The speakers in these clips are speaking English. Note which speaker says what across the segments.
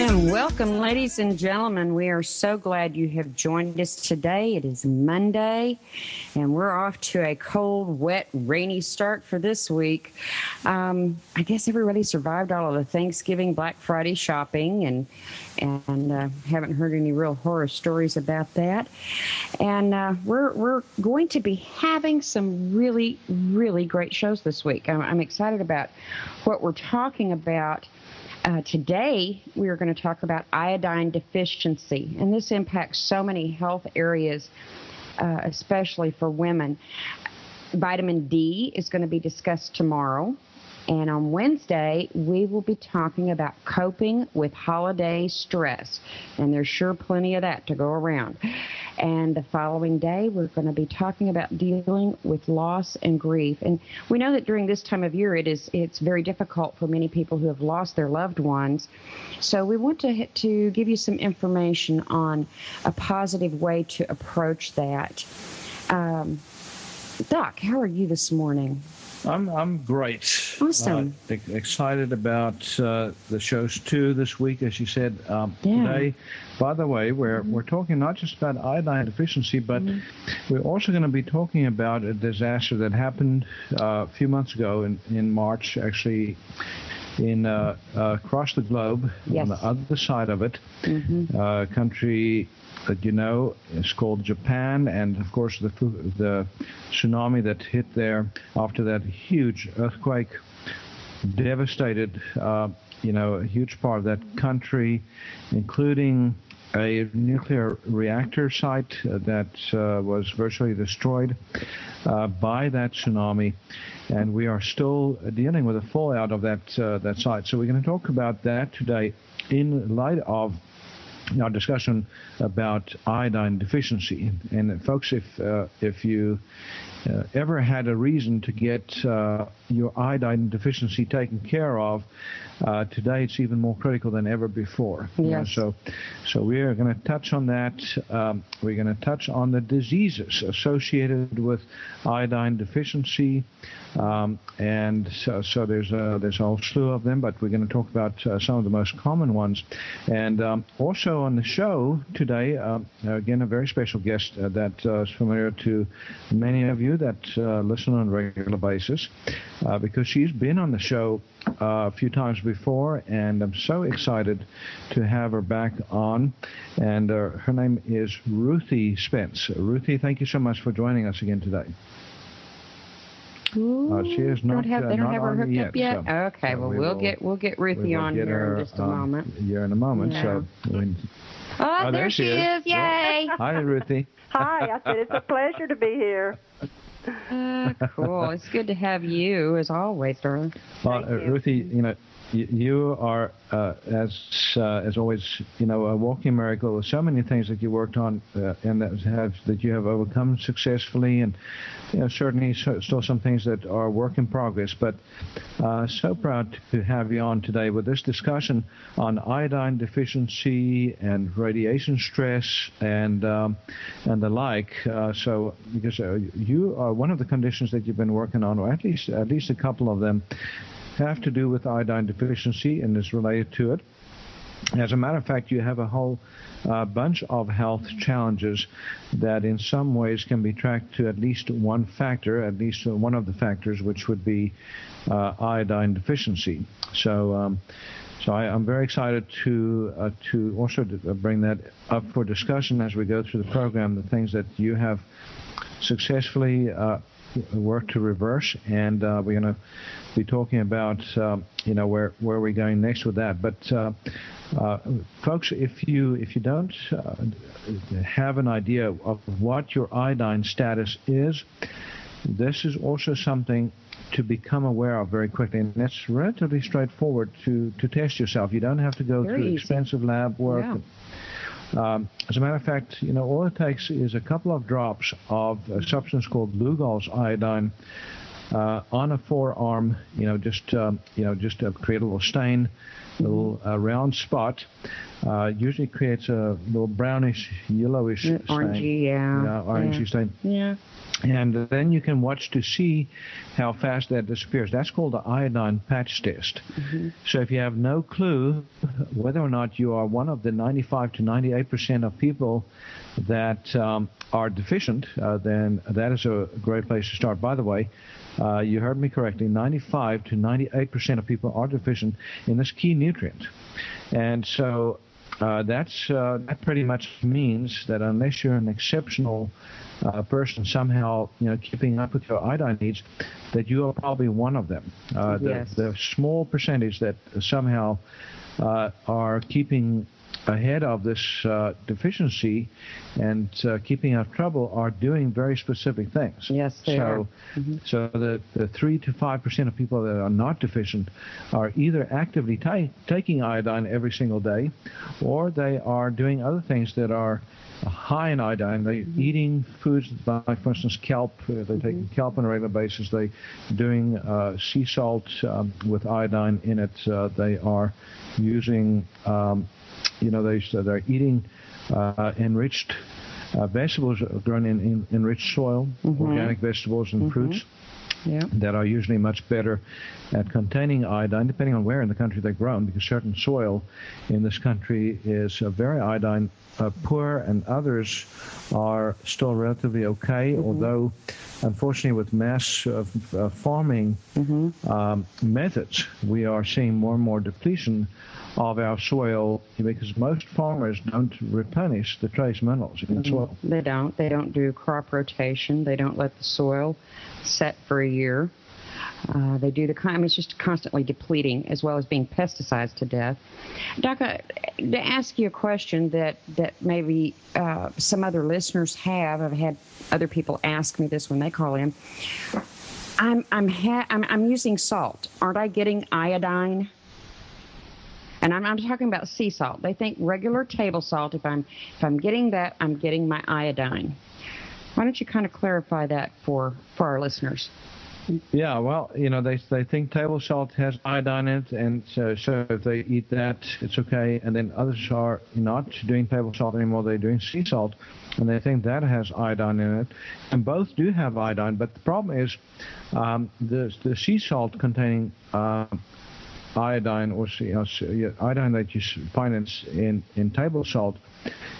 Speaker 1: And welcome, ladies and gentlemen. We are so glad you have joined us today. It is Monday, and we're off to a cold, wet, rainy start for this week. Um, I guess everybody survived all of the Thanksgiving, Black Friday shopping, and and uh, haven't heard any real horror stories about that. And uh, we're we're going to be having some really, really great shows this week. I'm, I'm excited about what we're talking about uh, today, we are going to talk about iodine deficiency, and this impacts so many health areas, uh, especially for women. Vitamin D is going to be discussed tomorrow. And on Wednesday, we will be talking about coping with holiday stress. And there's sure plenty of that to go around. And the following day, we're going to be talking about dealing with loss and grief. And we know that during this time of year, it is it's very difficult for many people who have lost their loved ones. So we want to to give you some information on a positive way to approach that. Um, Doc, how are you this morning?
Speaker 2: I'm I'm great.
Speaker 1: Awesome.
Speaker 2: Uh, excited about uh, the shows too this week, as you said um, yeah. today. By the way, we're mm-hmm. we're talking not just about iodine deficiency, but mm-hmm. we're also going to be talking about a disaster that happened uh, a few months ago in in March, actually. In uh, uh, across the globe, yes. on the other side of it, mm-hmm. Uh, country that you know is called Japan, and of course the the tsunami that hit there after that huge earthquake devastated, uh, you know, a huge part of that country, including a nuclear reactor site uh, that uh, was virtually destroyed uh, by that tsunami, and we are still dealing with the fallout of that uh, that site. So we're going to talk about that today in light of our discussion about iodine deficiency. And folks, if uh, if you uh, ever had a reason to get uh, your iodine deficiency taken care of, uh, today it's even more critical than ever before.
Speaker 1: Yes.
Speaker 2: so, so we are going to touch on that. Um, we're going to touch on the diseases associated with iodine deficiency, um, and so, so, there's a, there's a whole slew of them. But we're going to talk about uh, some of the most common ones, and um, also on the show today, uh, again a very special guest uh, that is familiar to many of you that listen on a regular basis, because she's been on the show a few times before before, and I'm so excited to have her back on. And uh, her name is Ruthie Spence. Ruthie, thank you so much for joining us again today.
Speaker 1: Ooh,
Speaker 2: uh, she is not.
Speaker 1: Don't have, they
Speaker 2: uh,
Speaker 1: don't have her hooked
Speaker 2: yet.
Speaker 1: up yet. So, okay, well we will get we'll get Ruthie
Speaker 2: we
Speaker 1: on
Speaker 2: get
Speaker 1: here
Speaker 2: her,
Speaker 1: in just a
Speaker 2: um,
Speaker 1: moment.
Speaker 2: Here in a moment.
Speaker 1: Yeah.
Speaker 2: So. We,
Speaker 1: oh, oh, there,
Speaker 2: there
Speaker 1: she is! is. Yay!
Speaker 2: Hi, Ruthie.
Speaker 3: Hi, I said it's a pleasure to be here.
Speaker 1: Uh, cool. It's good to have you as always, darling.
Speaker 2: Well, uh, Ruthie, you know, you are, uh, as uh, as always, you know, a walking miracle. With so many things that you worked on uh, and that have that you have overcome successfully, and you know, certainly so, still some things that are work in progress. But uh, so proud to have you on today with this discussion on iodine deficiency and radiation stress and um, and the like. Uh, so because uh, you are one of the conditions that you've been working on, or at least at least a couple of them have to do with iodine deficiency and is related to it. As a matter of fact, you have a whole uh, bunch of health challenges that in some ways can be tracked to at least one factor, at least one of the factors, which would be uh, iodine deficiency. So, um, so I, am very excited to uh, to also bring that up for discussion as we go through the program. The things that you have successfully uh, work to reverse, and uh, we're going to be talking about um, you know where where we're going next with that. But uh, uh, folks, if you if you don't uh, have an idea of what your iodine status is, this is also something to become aware of very quickly, and that's relatively straightforward to to test yourself. You don't have to go
Speaker 1: very
Speaker 2: through
Speaker 1: easy.
Speaker 2: expensive lab work.
Speaker 1: Yeah.
Speaker 2: Um, as a matter of fact, you know, all it takes is a couple of drops of a substance called Lugol's iodine uh, on a forearm. You know, just um, you know, just to create a little stain, a little uh, round spot. Uh, usually creates a little brownish, yellowish
Speaker 1: Orangey,
Speaker 2: stain.
Speaker 1: yeah.
Speaker 2: Yeah, orangey
Speaker 1: yeah.
Speaker 2: stain.
Speaker 1: Yeah.
Speaker 2: And then you can watch to see how fast that disappears. That's called the iodine patch test. So if you have no clue whether or not you are one of the 95 to 98 percent of people that um, are deficient, uh, then that is a great place to start. By the way, uh, you heard me correctly. 95 to 98 percent of people are deficient in this key nutrient, and so uh, that's uh, that pretty much means that unless you're an exceptional uh, person somehow you know keeping up with your iodine needs, that you are probably one of them. Uh, the, the small percentage that somehow uh, are keeping ahead of this uh, deficiency and uh, keeping out of trouble are doing very specific things.
Speaker 1: Yes, they
Speaker 2: so,
Speaker 1: are. Mm-hmm.
Speaker 2: So the, the three to five percent of people that are not deficient are either actively ta- taking iodine every single day, or they are doing other things that are high in iodine. They're
Speaker 1: Mm-hmm.
Speaker 2: eating foods like, for instance, kelp. They're taking kelp on a regular basis. They're doing uh, sea salt um, with iodine in it. Uh, they are using, um, you know, they so they're eating uh, enriched uh, vegetables grown in, in enriched soil, organic vegetables and fruits
Speaker 1: Yeah.
Speaker 2: that are usually much better at containing iodine, depending on where in the country they're grown, because certain soil in this country is uh, very iodine uh, poor, and others are still relatively okay. Although, unfortunately, with mass uh, uh, farming um, methods, we are seeing more and more depletion of our soil because most farmers don't replenish the trace minerals in the soil.
Speaker 1: They don't. They don't do crop rotation. They don't let the soil set for a year. Uh, they do the kind. Mean, it's just constantly depleting, as well as being pesticides to death. Doc, uh, to ask you a question that that maybe uh, some other listeners have. I've had other people ask me this when they call in. I'm I'm ha- I'm, I'm using salt. Aren't I getting iodine? And I'm, I'm talking about sea salt. They think regular table salt. If I'm if I'm getting that, I'm getting my iodine. Why don't you kind of clarify that for for our listeners?
Speaker 2: Yeah, well, you know, they they think table salt has iodine in it, and so, so if they eat that, it's okay. And then others are not doing table salt anymore; they're doing sea salt, and they think that has iodine in it. And both do have iodine, but the problem is um, the the sea salt containing uh, iodine or iodine that you find in, in in table salt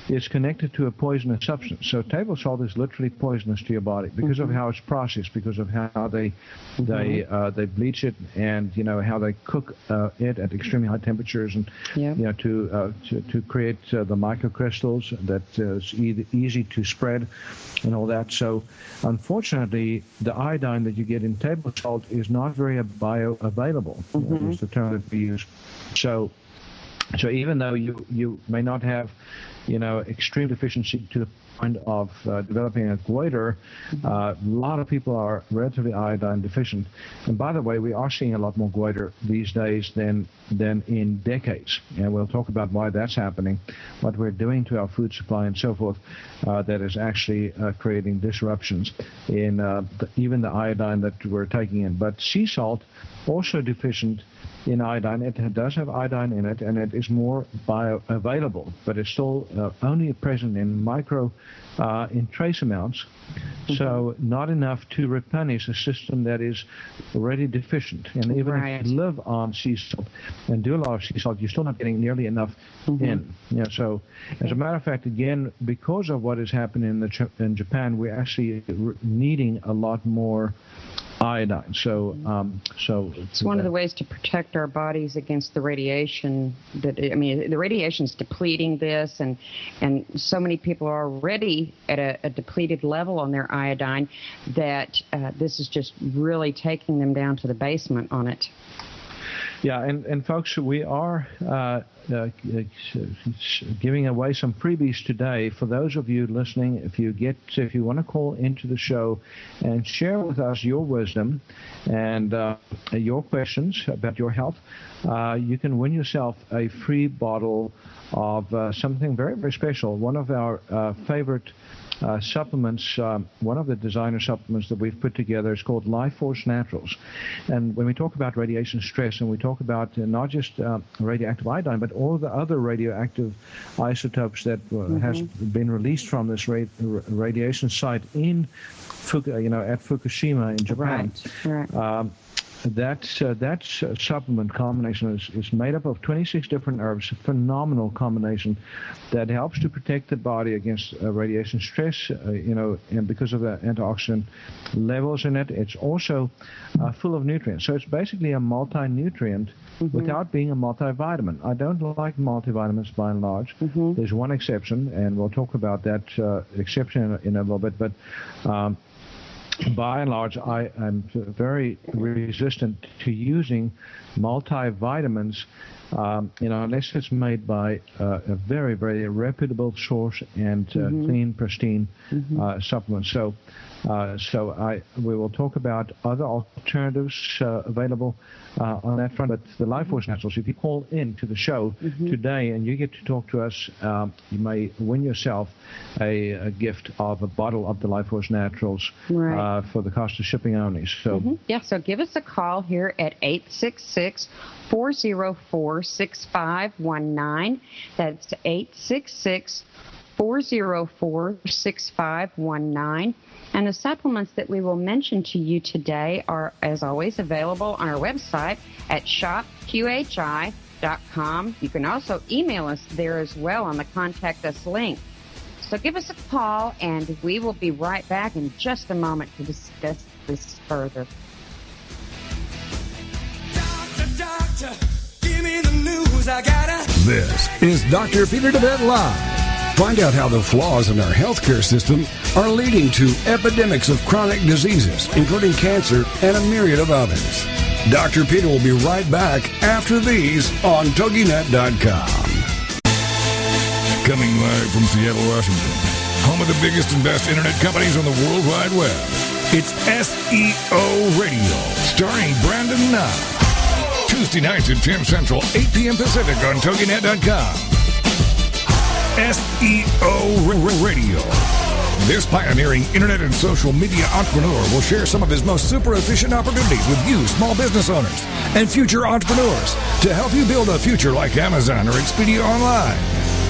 Speaker 2: is connected to a poisonous substance. So table salt is literally poisonous to your body because of how it's processed, because of how they they uh, they bleach it, and you know how they cook uh, it at extremely high temperatures, and
Speaker 1: Yeah.
Speaker 2: you know to uh, to, to create uh, the microcrystals that uh, is e- easy to spread, and all that. So unfortunately, the iodine that you get in table salt is not very bioavailable. Is the term that we use. So. So even though you, you may not have you know, extreme deficiency to the point of uh, developing a goiter. Uh, a lot of people are relatively iodine deficient. And by the way, we are seeing a lot more goiter these days than than in decades. And we'll talk about why that's happening, what we're doing to our food supply, and so forth. Uh, that is actually uh, creating disruptions in uh, the, even the iodine that we're taking in. But sea salt also deficient in iodine. It does have iodine in it, and it is more bioavailable, but it's still uh, only present in micro, uh, in trace amounts, mm-hmm. so not enough to replenish a system that is already deficient. And even right. if you live on sea salt and do a lot of sea salt, you're still not getting nearly enough mm-hmm. in. Yeah, so, as a matter of fact, again, because of what is happening in, the, in Japan, we're actually needing a lot more iodine. So, um, so
Speaker 1: it's one of the ways to protect our bodies against the radiation. That I mean, the radiation is depleting this, and and so many people are already at a, a depleted level on their iodine that uh, this is just really taking them down to the basement on it.
Speaker 2: Yeah, and, and folks, we are uh, uh, giving away some freebies today for those of you listening. If you get, if you want to call into the show and share with us your wisdom and uh, your questions about your health, uh, you can win yourself a free bottle of uh, something very, very special. One of our uh, favorite uh, supplements. Um, one of the designer supplements that we've put together is called Life Force Naturals. And when we talk about radiation stress, and we talk about uh, not just uh, radioactive iodine, but all the other radioactive isotopes that uh, mm-hmm. has been released from this ra- radiation site in, Fuku- you know, at Fukushima in Japan. Right. right. Um, that uh, that uh, supplement combination is, is made up of 26 different herbs, a phenomenal combination that helps to protect the body against uh, radiation stress. Uh, you know, and because of the antioxidant levels in it, it's also uh, full of nutrients. So it's basically a multi-nutrient mm-hmm. without being a multivitamin. I don't like multivitamins by and large. Mm-hmm. There's one exception, and we'll talk about that uh, exception in, in, a little bit, but. Um, by and large, I am very resistant to using multivitamins, um, you know, unless it's made by uh, a very, very reputable source and uh, mm-hmm. clean, pristine mm-hmm. uh, supplement. So, uh, so I we will talk about other alternatives uh, available uh, on that front. But the Life Force Naturals, if you call in to the show mm-hmm. today and you get to talk to us, um, you may win yourself a, a, gift of a bottle of the Life Force Naturals right. for the cost of shipping only. So,
Speaker 1: mm-hmm. yeah, so give us a call here at 866 404 number 6519. That's 866 404 6519. And the supplements that we will mention to you today are, as always, available on our website at shopqhi.com. You can also email us there as well on the contact us link. So give us a call and we will be right back in just a moment to discuss this further.
Speaker 4: Doctor, doctor this is Dr. Peter deWet Live. Find out how the flaws in our healthcare system are leading to epidemics of chronic diseases, including cancer and a myriad of others. Dr. Peter will be right back after these on TogiNet.com. Coming live from Seattle, Washington, home of the biggest and best internet companies on the World Wide Web. It's SEO Radio, starring Brandon Nye. Tuesday nights at 10 Central, 8 p.m. Pacific on TogiNet.com. SEO Radio. This pioneering internet and social media entrepreneur will share some of his most super efficient opportunities with you, small business owners and future entrepreneurs, to help you build a future like Amazon or Expedia Online.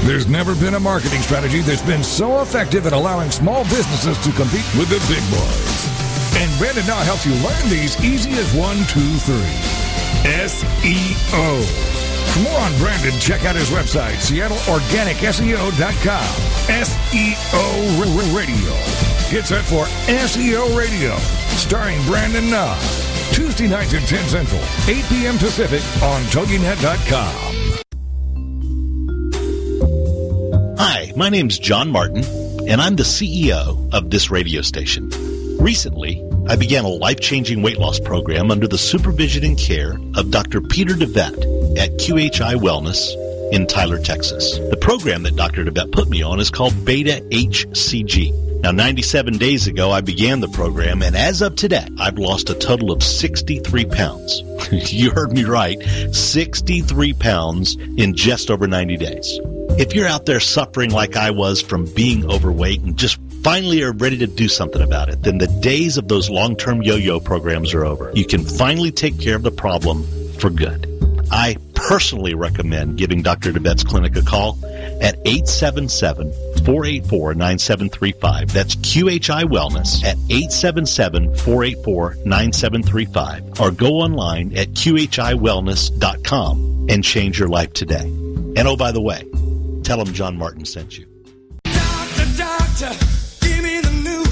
Speaker 4: There's never been a marketing strategy that's been so effective at allowing small businesses to compete with the big boys. And Brandon now helps you learn these easy as one, two, three. SEO. For more on Brandon, check out his website, SeattleOrganicSEO.com. SEO Radio. Get set for SEO Radio, starring Brandon Na. Tuesday nights at 10 Central, 8 p.m. Pacific on TogiNet.com.
Speaker 5: Hi, my name's John Martin, and I'm the CEO of this radio station. Recently, I began a life-changing weight loss program under the supervision and care of Dr. Peter deWet at QHI Wellness in Tyler, Texas. The program that Dr. deWet put me on is called Beta HCG. Now, 97 days ago, I began the program, and as of today, I've lost a total of 63 pounds. you heard me right, 63 pounds in just over 90 days. If you're out there suffering like I was from being overweight and just finally are ready to do something about it, then the days of those long-term yo-yo programs are over. You can finally take care of the problem for good. I personally recommend giving Dr. deWet's clinic a call at 877 484 9735. That's QHI Wellness at 877 484 9735. Or go online at QHIWellness.com and change your life today. And oh, by the way, tell them John Martin sent you. Doctor, doctor,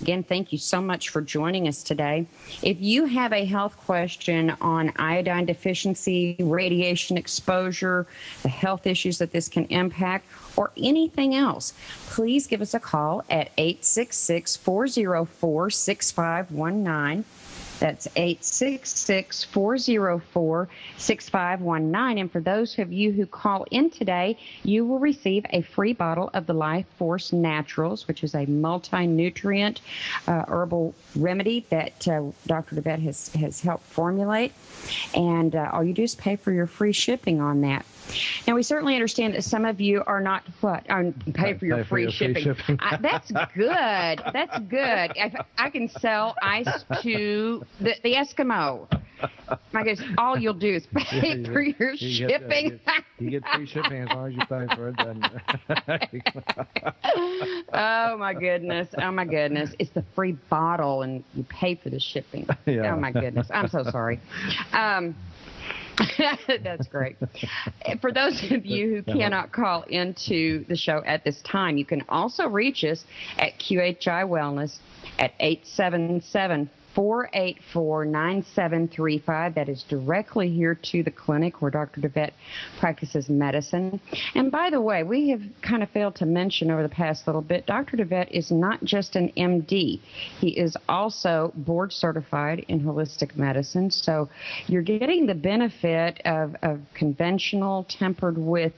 Speaker 1: Again, thank you so much for joining us today. If you have a health question on iodine deficiency, radiation exposure, the health issues that this can impact, or anything else, please give us a call at 866 404 6519. That's 866 404 6519. And for those of you who call in today, you will receive a free bottle of the Life Force Naturals, which is a multi nutrient uh, herbal remedy that uh, Dr. deWet has, has helped formulate. And uh, all you do is pay for your free shipping on that. Now, we certainly understand that some of you are not what are pay for your, pay free, for your shipping. free, shipping. I, that's good. That's good. If I can sell ice to the, the Eskimo. My goodness, all you'll do is pay yeah, for your you shipping.
Speaker 2: Get, uh, you, get, you, get, free shipping as long as you pay for it.
Speaker 1: Then. oh my goodness! Oh my goodness! It's the free bottle, and you pay for the shipping. Yeah. Oh my goodness! I'm so sorry. Um, That's great. For those of you who cannot call into the show at this time, you can also reach us at QHI Wellness at 877 484 9735. That is directly here to the clinic where Dr. deWet practices medicine. And by the way, we have kind of failed to mention over the past little bit, Dr. deWet is not just an MD, he is also board certified in holistic medicine. So you're getting the benefit of, of conventional tempered with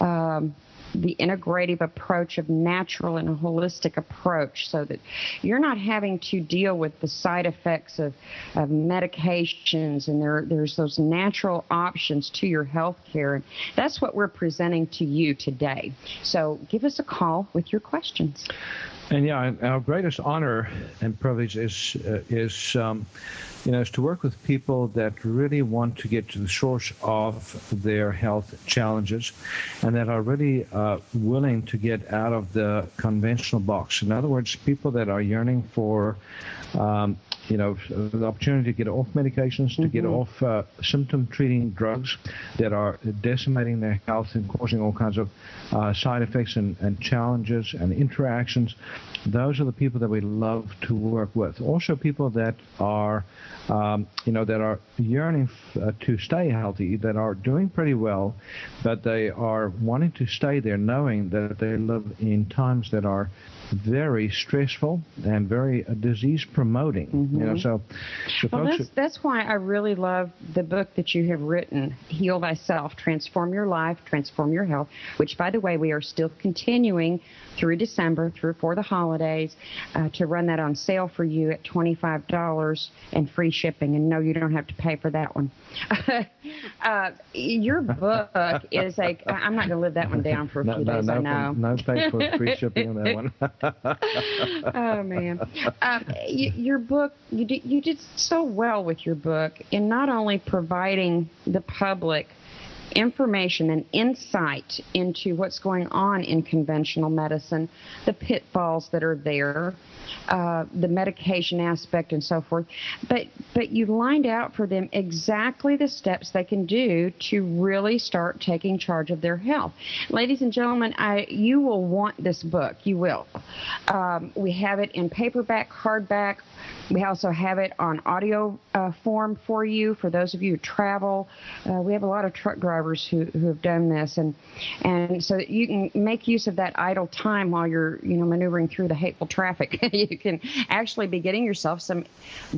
Speaker 1: um, the integrative approach of natural and holistic approach so that you're not having to deal with the side effects of, of medications and there, there's those natural options to your health care. And that's what we're presenting to you today. So give us a call with your questions.
Speaker 2: And yeah, our greatest honor and privilege is uh, is um, you know is to work with people that really want to get to the source of their health challenges, and that are really uh, willing to get out of the conventional box. In other words, people that are yearning for um, you know, the opportunity to get off medications, mm-hmm. to get mm-hmm. off uh, symptom treating drugs that are decimating their health and causing all kinds of uh, side effects and, and challenges and interactions. Those are the people that we love to work with. Also, people that are, um, you know, that are yearning f- uh, to stay healthy, that are doing pretty well, but they are wanting to stay there knowing that they live in times that are very stressful and very uh, disease promoting. Mm-hmm. You know, so
Speaker 1: well, that's, that's why I really love the book that you have written, Heal Thyself, Transform Your Life, Transform Your Health, which, by the way, we are still continuing through December, through for the holidays, uh, to run that on sale for you at $25 and free shipping. And no, you don't have to pay for that one. uh, your book is a, I'm not going to live that one down for
Speaker 2: no,
Speaker 1: days,
Speaker 2: no,
Speaker 1: I know.
Speaker 2: No, pay for free shipping on that one.
Speaker 1: oh, man. Um, you, your book, you did, you did so well with your book in not only providing the public information and insight into what's going on in conventional medicine, the pitfalls that are there, uh, the medication aspect, and so forth. But but you lined out for them exactly the steps they can do to really start taking charge of their health. Ladies and gentlemen, I you will want this book. You will. Um, we have it in paperback, hardback. We also have it on audio uh, form for you for those of you who travel. Uh, we have a lot of truck drivers who, who have done this, and and so that you can make use of that idle time while you're you know maneuvering through the hateful traffic. you can actually be getting yourself some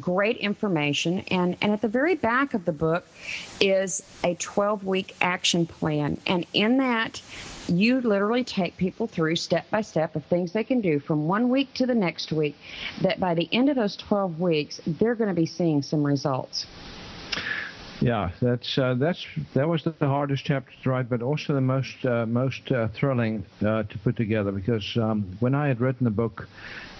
Speaker 1: great information. And and at the very back of the book is a 12 week action plan, and in that you literally take people through step by step of things they can do from one week to the next week that by the end of those 12 weeks they're going to be seeing some results
Speaker 2: yeah, that's uh, that's that was the hardest chapter to write, but also the most uh, most uh, thrilling uh, to put together because um, when I had written the book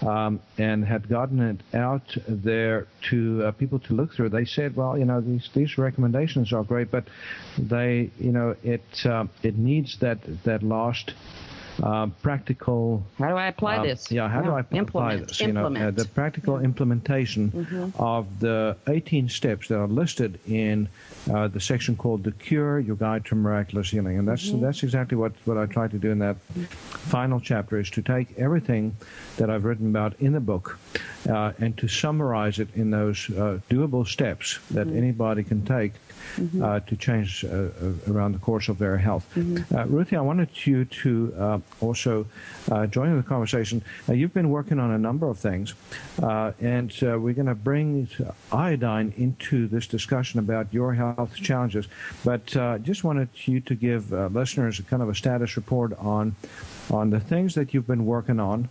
Speaker 2: um, and had gotten it out there to uh, people to look through, they said, well, you know, these these recommendations are great, but they, you know, it uh, it needs that that last uh, practical.
Speaker 1: How do I apply uh, this?
Speaker 2: Yeah, how
Speaker 1: yeah.
Speaker 2: do I apply
Speaker 1: Implement.
Speaker 2: this?
Speaker 1: Implement.
Speaker 2: You know, uh, the practical implementation mm-hmm. of the 18 steps that are listed in uh, the section called "The Cure: Your Guide to Miraculous Healing," and that's mm-hmm. that's exactly what what I try to do in that final chapter is to take everything that I've written about in the book uh, and to summarize it in those uh, doable steps that mm-hmm. anybody can take mm-hmm. uh, to change uh, uh, around the course of their health. Mm-hmm. Uh, Ruthie, I wanted you to also join in the conversation. you've been working on a number of things, and we're going to bring iodine into this discussion about your health challenges. But just wanted you to give listeners a kind of a status report on on the things that you've been working on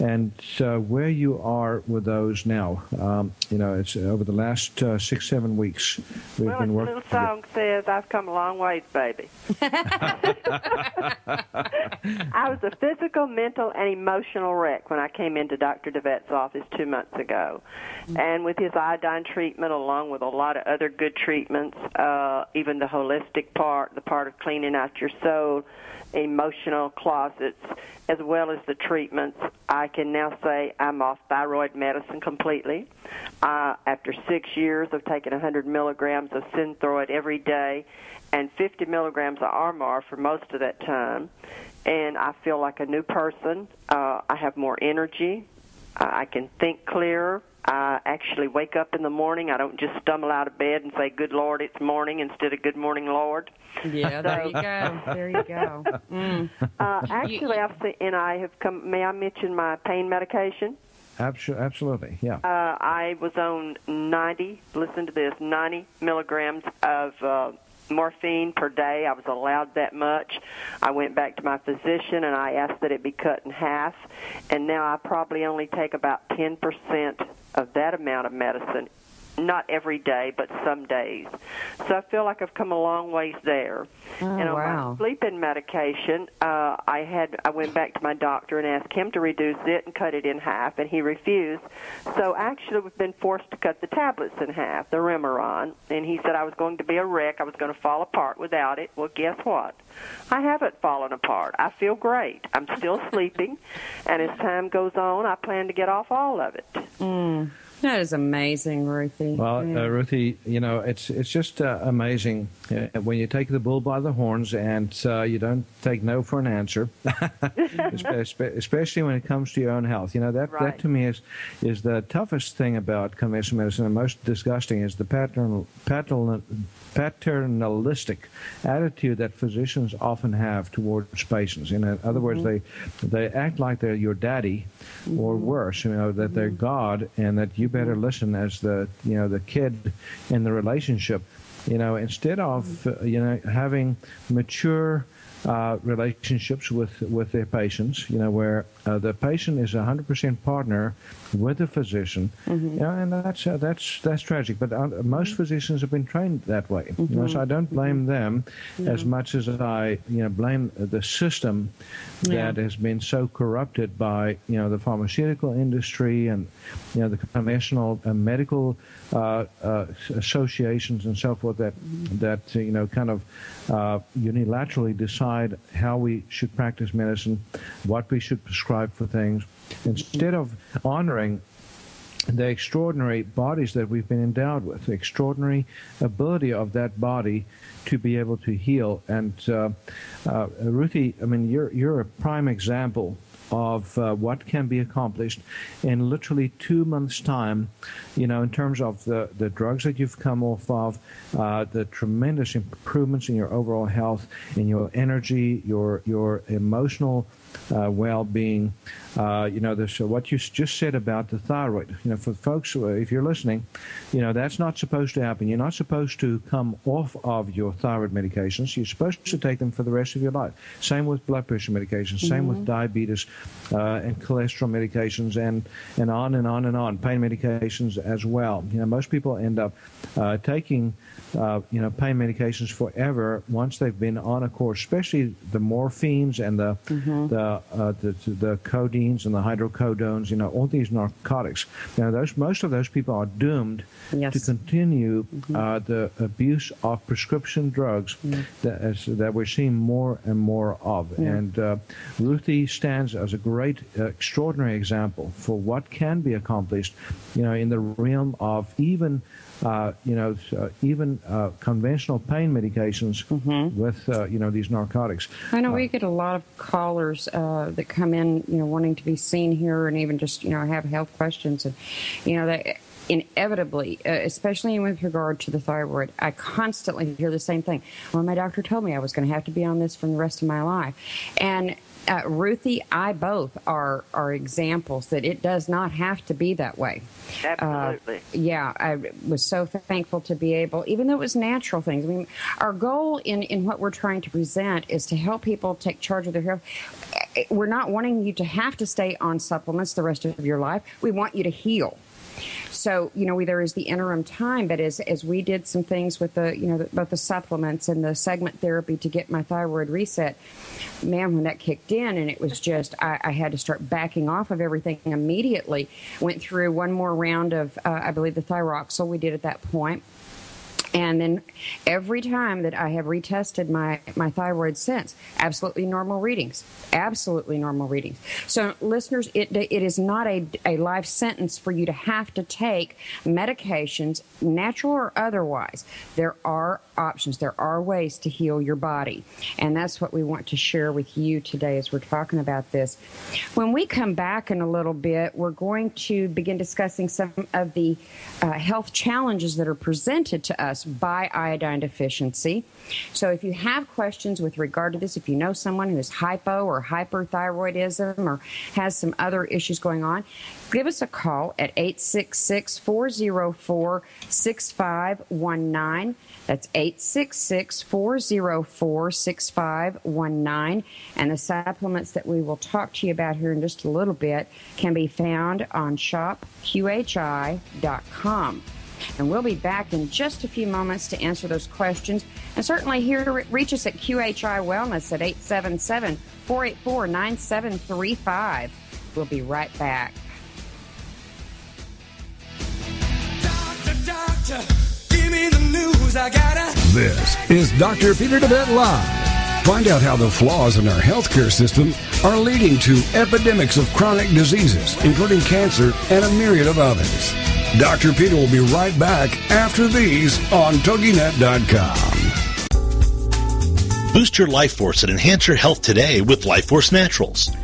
Speaker 2: and uh, where you are with those now. Um, you know, it's over the last uh, six, seven weeks.
Speaker 3: We've well, been working. little song says, "I've come a long ways, baby." I was a physical, mental, and emotional wreck when I came into Dr. deWet's office two months ago, mm-hmm. and with his iodine treatment, along with a lot of other good treatments, uh, even the holistic part, the part of cleaning out your soul emotional closets, as well as the treatments. I can now say I'm off thyroid medicine completely. Uh, after six years of taking 100 milligrams of Synthroid every day and 50 milligrams of Armour for most of that time, and I feel like a new person. Uh, I have more energy. Uh, I can think clearer. I actually wake up in the morning. I don't just stumble out of bed and say, "Good Lord, it's morning," instead of "Good morning, Lord."
Speaker 1: Yeah, there you go. There you go. Mm.
Speaker 3: Uh, actually, I've seen, and I have come. May I mention my pain medication?
Speaker 2: Absolutely, yeah.
Speaker 3: Uh, I was on 90. Listen to this: 90 milligrams of uh, morphine per day. I was allowed that much. I went back to my physician and I asked that it be cut in half, and now I probably only take about 10% of that amount of medicine not every day, but some days. So I feel like I've come a long ways there.
Speaker 1: Oh,
Speaker 3: and on
Speaker 1: wow.
Speaker 3: my sleeping medication, uh, I had I went back to my doctor and asked him to reduce it and cut it in half, and he refused. So I actually, we've been forced to cut the tablets in half, the Remeron, and he said I was going to be a wreck. I was going to fall apart without it. Well, guess what? I haven't fallen apart. I feel great. I'm still sleeping, and as time goes on, I plan to get off all of it.
Speaker 1: Mm. That is amazing, Ruthie.
Speaker 2: Well, yeah. uh, Ruthie, you know, it's it's just uh, amazing uh, when you take the bull by the horns and uh, you don't take no for an answer, especially when it comes to your own health. You know that
Speaker 3: right.
Speaker 2: that to me is is the toughest thing about conventional medicine, and most disgusting is the paternal, paternal paternalistic attitude that physicians often have towards patients. In other mm-hmm. words, they they act like they're your daddy, mm-hmm. or worse, you know, that mm-hmm. they're God, and that you better mm-hmm. listen as the you know the kid in the relationship. You know, instead of uh, you know having mature uh, relationships with with their patients. You know, where uh, the patient is a hundred percent partner with the physician. Mm-hmm. Yeah, and that's uh, that's that's tragic. But uh, most mm-hmm. physicians have been trained that way. Mm-hmm. You know, so I don't blame them yeah. as much as I you know blame the system yeah. that has been so corrupted by you know the pharmaceutical industry and you know the conventional medical uh, uh, associations and so forth that mm-hmm. that you know kind of uh, unilaterally decide how we should practice medicine, what we should prescribe for things, instead of honoring the extraordinary bodies that we've been endowed with, the extraordinary ability of that body to be able to heal. And uh, uh, Ruthie, I mean, you're you're a prime example of uh, what can be accomplished in literally two months' time, you know, in terms of the, the drugs that you've come off of, uh, the tremendous improvements in your overall health, in your energy, your your emotional uh, well-being. Uh, you know, this, uh, what you just said about the thyroid. You know, for folks, uh, if you're listening, you know that's not supposed to happen. You're not supposed to come off of your thyroid medications. You're supposed to take them for the rest of your life. Same with blood pressure medications. Mm-hmm. Same with mm-hmm. diabetes uh, and cholesterol medications, and and on and on and on. Pain medications as well. You know, most people end up uh, taking uh, you know, pain medications forever once they've been on a course, especially the morphines and the mm-hmm. the, uh, the the codeines and the hydrocodones. You know, all these narcotics. Now, those most of those people are doomed yes. to continue mm-hmm. uh, the abuse of prescription drugs mm-hmm. that, that we're seeing more and more of. And uh, Ruthie stands as a great, uh, extraordinary example for what can be accomplished. You know, in the realm of even uh, you know, uh, even uh, conventional pain medications mm-hmm. with, uh, you know, these narcotics.
Speaker 1: I know we uh, get a lot of callers uh, that come in, you know, wanting to be seen here and even just, you know, have health questions. And, you know, that inevitably, especially with regard to the thyroid, I constantly hear the same thing. Well, my doctor told me I was going to have to be on this for the rest of my life. And uh, Ruthie, I both are are examples that it does not have to be that way.
Speaker 3: Absolutely. Uh,
Speaker 1: yeah, I was so thankful to be able, even though it was natural things. I mean, our goal in in what we're trying to present is to help people take charge of their health. We're not wanting you to have to stay on supplements the rest of your life. We want you to heal. So, you know, there is the interim time, but as, as we did some things with the, you know, the, both the supplements and the segment therapy to get my thyroid reset, man, when that kicked in and it was just, I, I had to start backing off of everything immediately. Went through one more round of, uh, I believe, the thyroxal we did at that point and then every time that I have retested my, my thyroid since, absolutely normal readings. Absolutely normal readings. So, listeners, it, it is not a, a life sentence for you to have to take medications, natural or otherwise. There are options, there are ways to heal your body. And that's what we want to share with you today as we're talking about this. When we come back in a little bit, we're going to begin discussing some of the uh, health challenges that are presented to us by iodine deficiency. So if you have questions with regard to this, if you know someone who is hypo or hyperthyroidism or has some other issues going on, give us a call at 866 404 6519. That's 866 404 6519. And the supplements that we will talk to you about here in just a little bit can be found on shopqhi.com. And we'll be back in just a few moments to answer those questions. And certainly here, reach us at QHI Wellness at 877 484 9735. We'll be right back.
Speaker 4: Doctor, doctor, this is Dr. Peter deWet Live. Find out how the flaws in our healthcare system are leading to epidemics of chronic diseases, including cancer and a myriad of others. Dr. Peter will be right back after these on TogiNet.com.
Speaker 5: Boost your life force and enhance your health today with Life Force Naturals.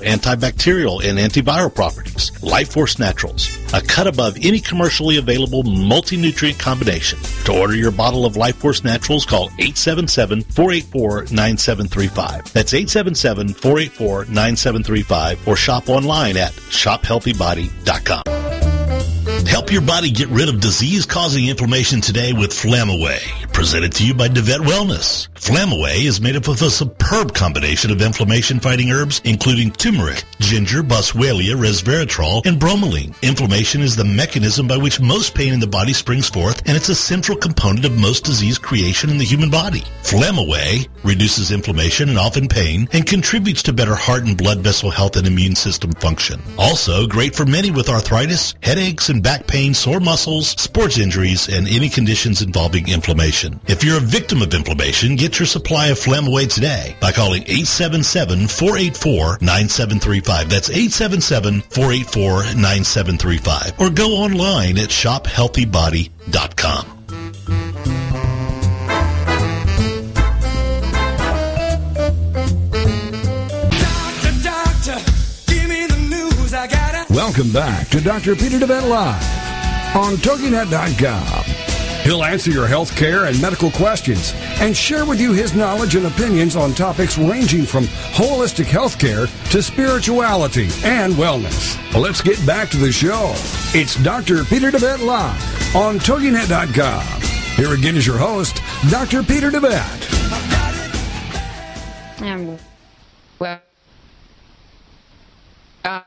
Speaker 5: antibacterial, and antiviral properties. Life Force Naturals, a cut above any commercially available multi-nutrient combination. To order your bottle of Life Force Naturals, call 877-484-9735. That's 877-484-9735 or shop online at shophealthybody.com. Help your body get rid of disease-causing inflammation today with Flamaway. Presented to you by DeVet Wellness. Flamaway is made up of a superb combination of inflammation-fighting herbs, including turmeric, ginger, boswellia, resveratrol, and bromelain. Inflammation is the mechanism by which most pain in the body springs forth, and it's a central component of most disease creation in the human body. Flamaway reduces inflammation and often pain, and contributes to better heart and blood vessel health and immune system function. Also, great for many with arthritis, headaches, and back pain, sore muscles, sports injuries, and any conditions involving inflammation. If you're a victim of inflammation, get your supply of Flamaway today by calling 877-484-9735. That's 877-484-9735. Or go online at shophealthybody.com.
Speaker 4: Welcome back to Dr. Peter deWet Live on TogiNet.com. He'll answer your health care and medical questions and share with you his knowledge and opinions on topics ranging from holistic health care to spirituality and wellness. Let's get back to the show. It's Dr. Peter deWet Live on TogiNet.com. Here again is your host, Dr. Peter deWet.
Speaker 1: And well, uh,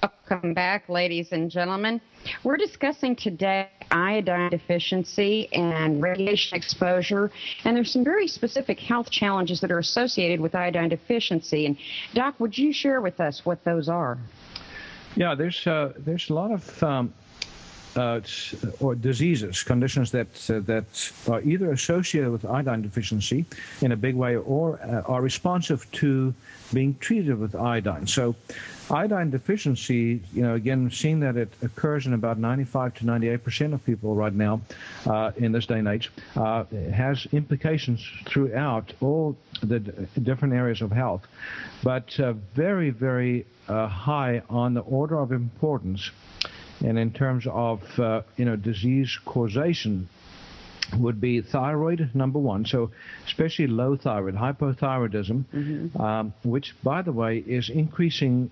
Speaker 1: welcome back, ladies and gentlemen. We're discussing today iodine deficiency and radiation exposure, and there's some very specific health challenges that are associated with iodine deficiency. And Doc, would you share with us what those are?
Speaker 2: Yeah, there's uh, there's a lot of um, uh, or diseases, conditions that uh, that are either associated with iodine deficiency in a big way or uh, are responsive to being treated with iodine. So, iodine deficiency, you know, again, seeing that it occurs in about 95 to 98 percent of people right now uh, in this day and age, uh, has implications throughout all the different areas of health, but uh, very, very high on the order of importance and in terms of uh, you know disease causation would be thyroid number one so especially low thyroid hypothyroidism mm-hmm. um, which by the way is increasing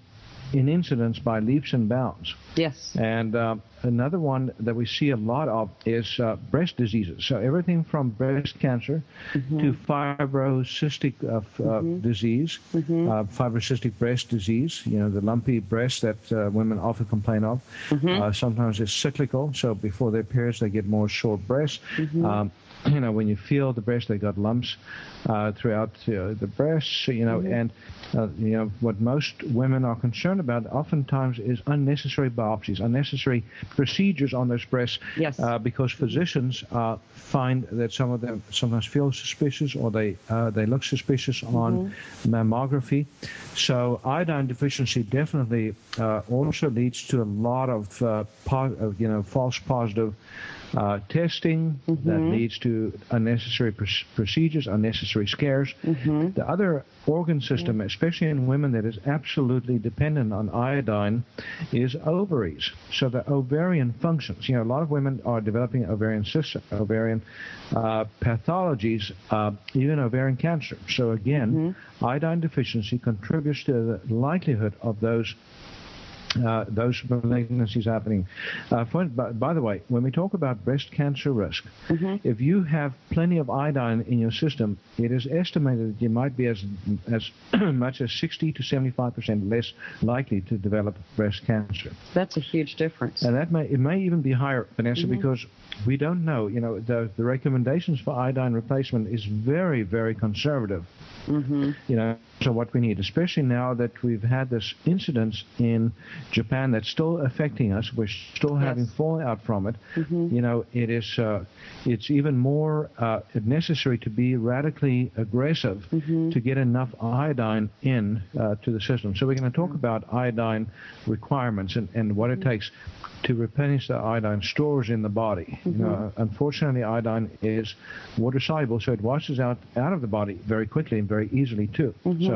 Speaker 2: in incidence by leaps and bounds.
Speaker 1: Yes.
Speaker 2: And uh, another one that we see a lot of is uh, breast diseases. So everything from breast cancer mm-hmm. to fibrocystic uh, mm-hmm. disease, mm-hmm. Uh, fibrocystic breast disease. You know the lumpy breast that uh, women often complain of. Mm-hmm. Uh, sometimes it's cyclical. So before their periods, they get more short breasts. Mm-hmm. Um, you know, when you feel the breast, they got lumps uh, throughout uh, the breast, you know, mm-hmm. and, uh, you know, what most women are concerned about oftentimes is unnecessary biopsies, unnecessary procedures on those breasts,
Speaker 1: yes.
Speaker 2: Uh, because physicians uh, find that some of them sometimes feel suspicious or they, uh, they look suspicious mm-hmm. on mammography. So iodine deficiency definitely also leads to a lot of, po- you know, false positive uh, testing mm-hmm. that leads to unnecessary pr- procedures, unnecessary scares. Mm-hmm. The other organ system, mm-hmm. especially in women that is absolutely dependent on iodine, is ovaries. So the ovarian functions. You know, a lot of women are developing ovarian system, ovarian uh, pathologies, uh, even ovarian cancer. So again, mm-hmm. iodine deficiency contributes to the likelihood of those uh, those malignancies happening. Uh, for, by, by, the way, when we talk about breast cancer risk, mm-hmm. if you have plenty of iodine in your system, it is estimated that you might be as as much as 60 to 75 percent less likely to develop breast cancer.
Speaker 1: That's a huge difference.
Speaker 2: And that may it may even be higher, Vanessa, mm-hmm. because we don't know. You know, the the recommendations for iodine replacement is very very conservative. Mm-hmm. You know, so what we need, especially now that we've had this incidence in Japan that's still affecting us, we're still yes. having fallout from it. Mm-hmm. You know, it is uh, it's even more uh, necessary to be radically aggressive mm-hmm. to get enough iodine in uh, to the system. So we're going to talk mm-hmm. about iodine requirements and, and what it mm-hmm. takes to replenish the iodine stores in the body. Mm-hmm. You know, mm-hmm. unfortunately, iodine is water soluble, so it washes out out of the body very quickly and very easily too. Mm-hmm. So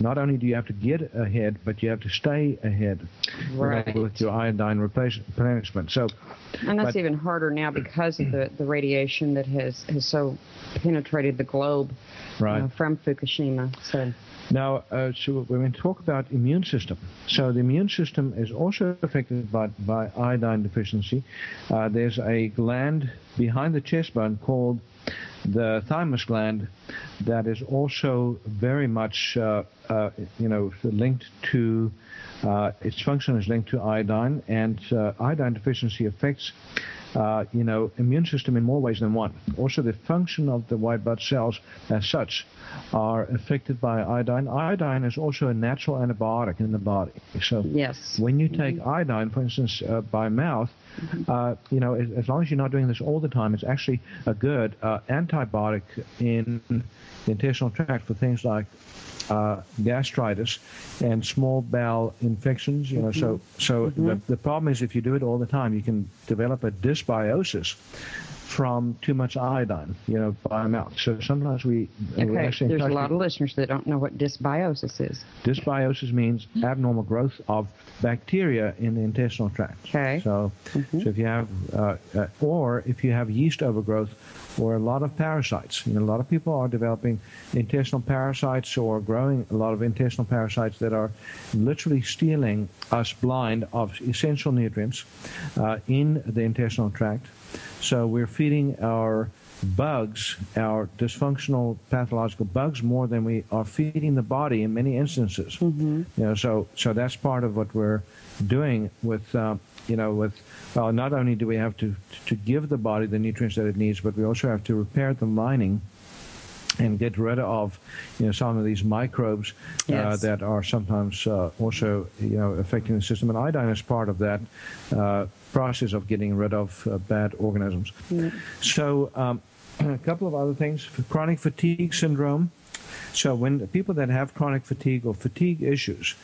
Speaker 2: not only do you have to get ahead, but you have to stay ahead
Speaker 1: right.
Speaker 2: with your iodine replenishment. So,
Speaker 1: and that's but, even harder now because of the, the radiation that has has so penetrated the globe
Speaker 2: right. uh,
Speaker 1: from Fukushima. So.
Speaker 2: Now, uh, so when we talk about immune system, so the immune system is also affected by, by iodine deficiency. Uh, there's a gland behind the chest bone called the thymus gland that is also very much, uh, uh you know, linked to uh, its function is linked to iodine, and uh, iodine deficiency affects uh, you know, immune system in more ways than one. Also, the function of the white blood cells as such are affected by iodine. Iodine is also a natural antibiotic in the body. So,
Speaker 1: yes.
Speaker 2: when you take mm-hmm. iodine, for instance, uh, by mouth, mm-hmm. uh, you know, as, as, long as you're not doing this all the time, it's actually a good uh, antibiotic in the intestinal tract for things like uh, gastritis and small bowel infections. You know, mm-hmm. so so mm-hmm. the, the problem is if you do it all the time, you can develop a dysbiosis from too much iodine, you know, by mouth. So sometimes we
Speaker 1: okay. There's a lot of listeners that don't know what dysbiosis is.
Speaker 2: Dysbiosis means abnormal growth of bacteria in the intestinal tract.
Speaker 1: Okay.
Speaker 2: So, mm-hmm. so if you have, uh, uh, or if you have yeast overgrowth, or a lot of parasites. You know, a lot of people are developing intestinal parasites or growing a lot of intestinal parasites that are literally stealing us blind of essential nutrients uh, in the intestinal tract. So we're feeding our bugs, our dysfunctional pathological bugs, more than we are feeding the body in many instances. Mm-hmm. You know, so so that's part of what we're doing with uh, you know with well, not only do we have to to give the body the nutrients that it needs, but we also have to repair the lining and get rid of you know some of these microbes uh, yes. uh, that are sometimes uh, also you know affecting the system and iodine is part of that uh, process of getting rid of uh, bad organisms. Mm. so um, a couple of other things. Chronic fatigue syndrome. So when people that have chronic fatigue or fatigue issues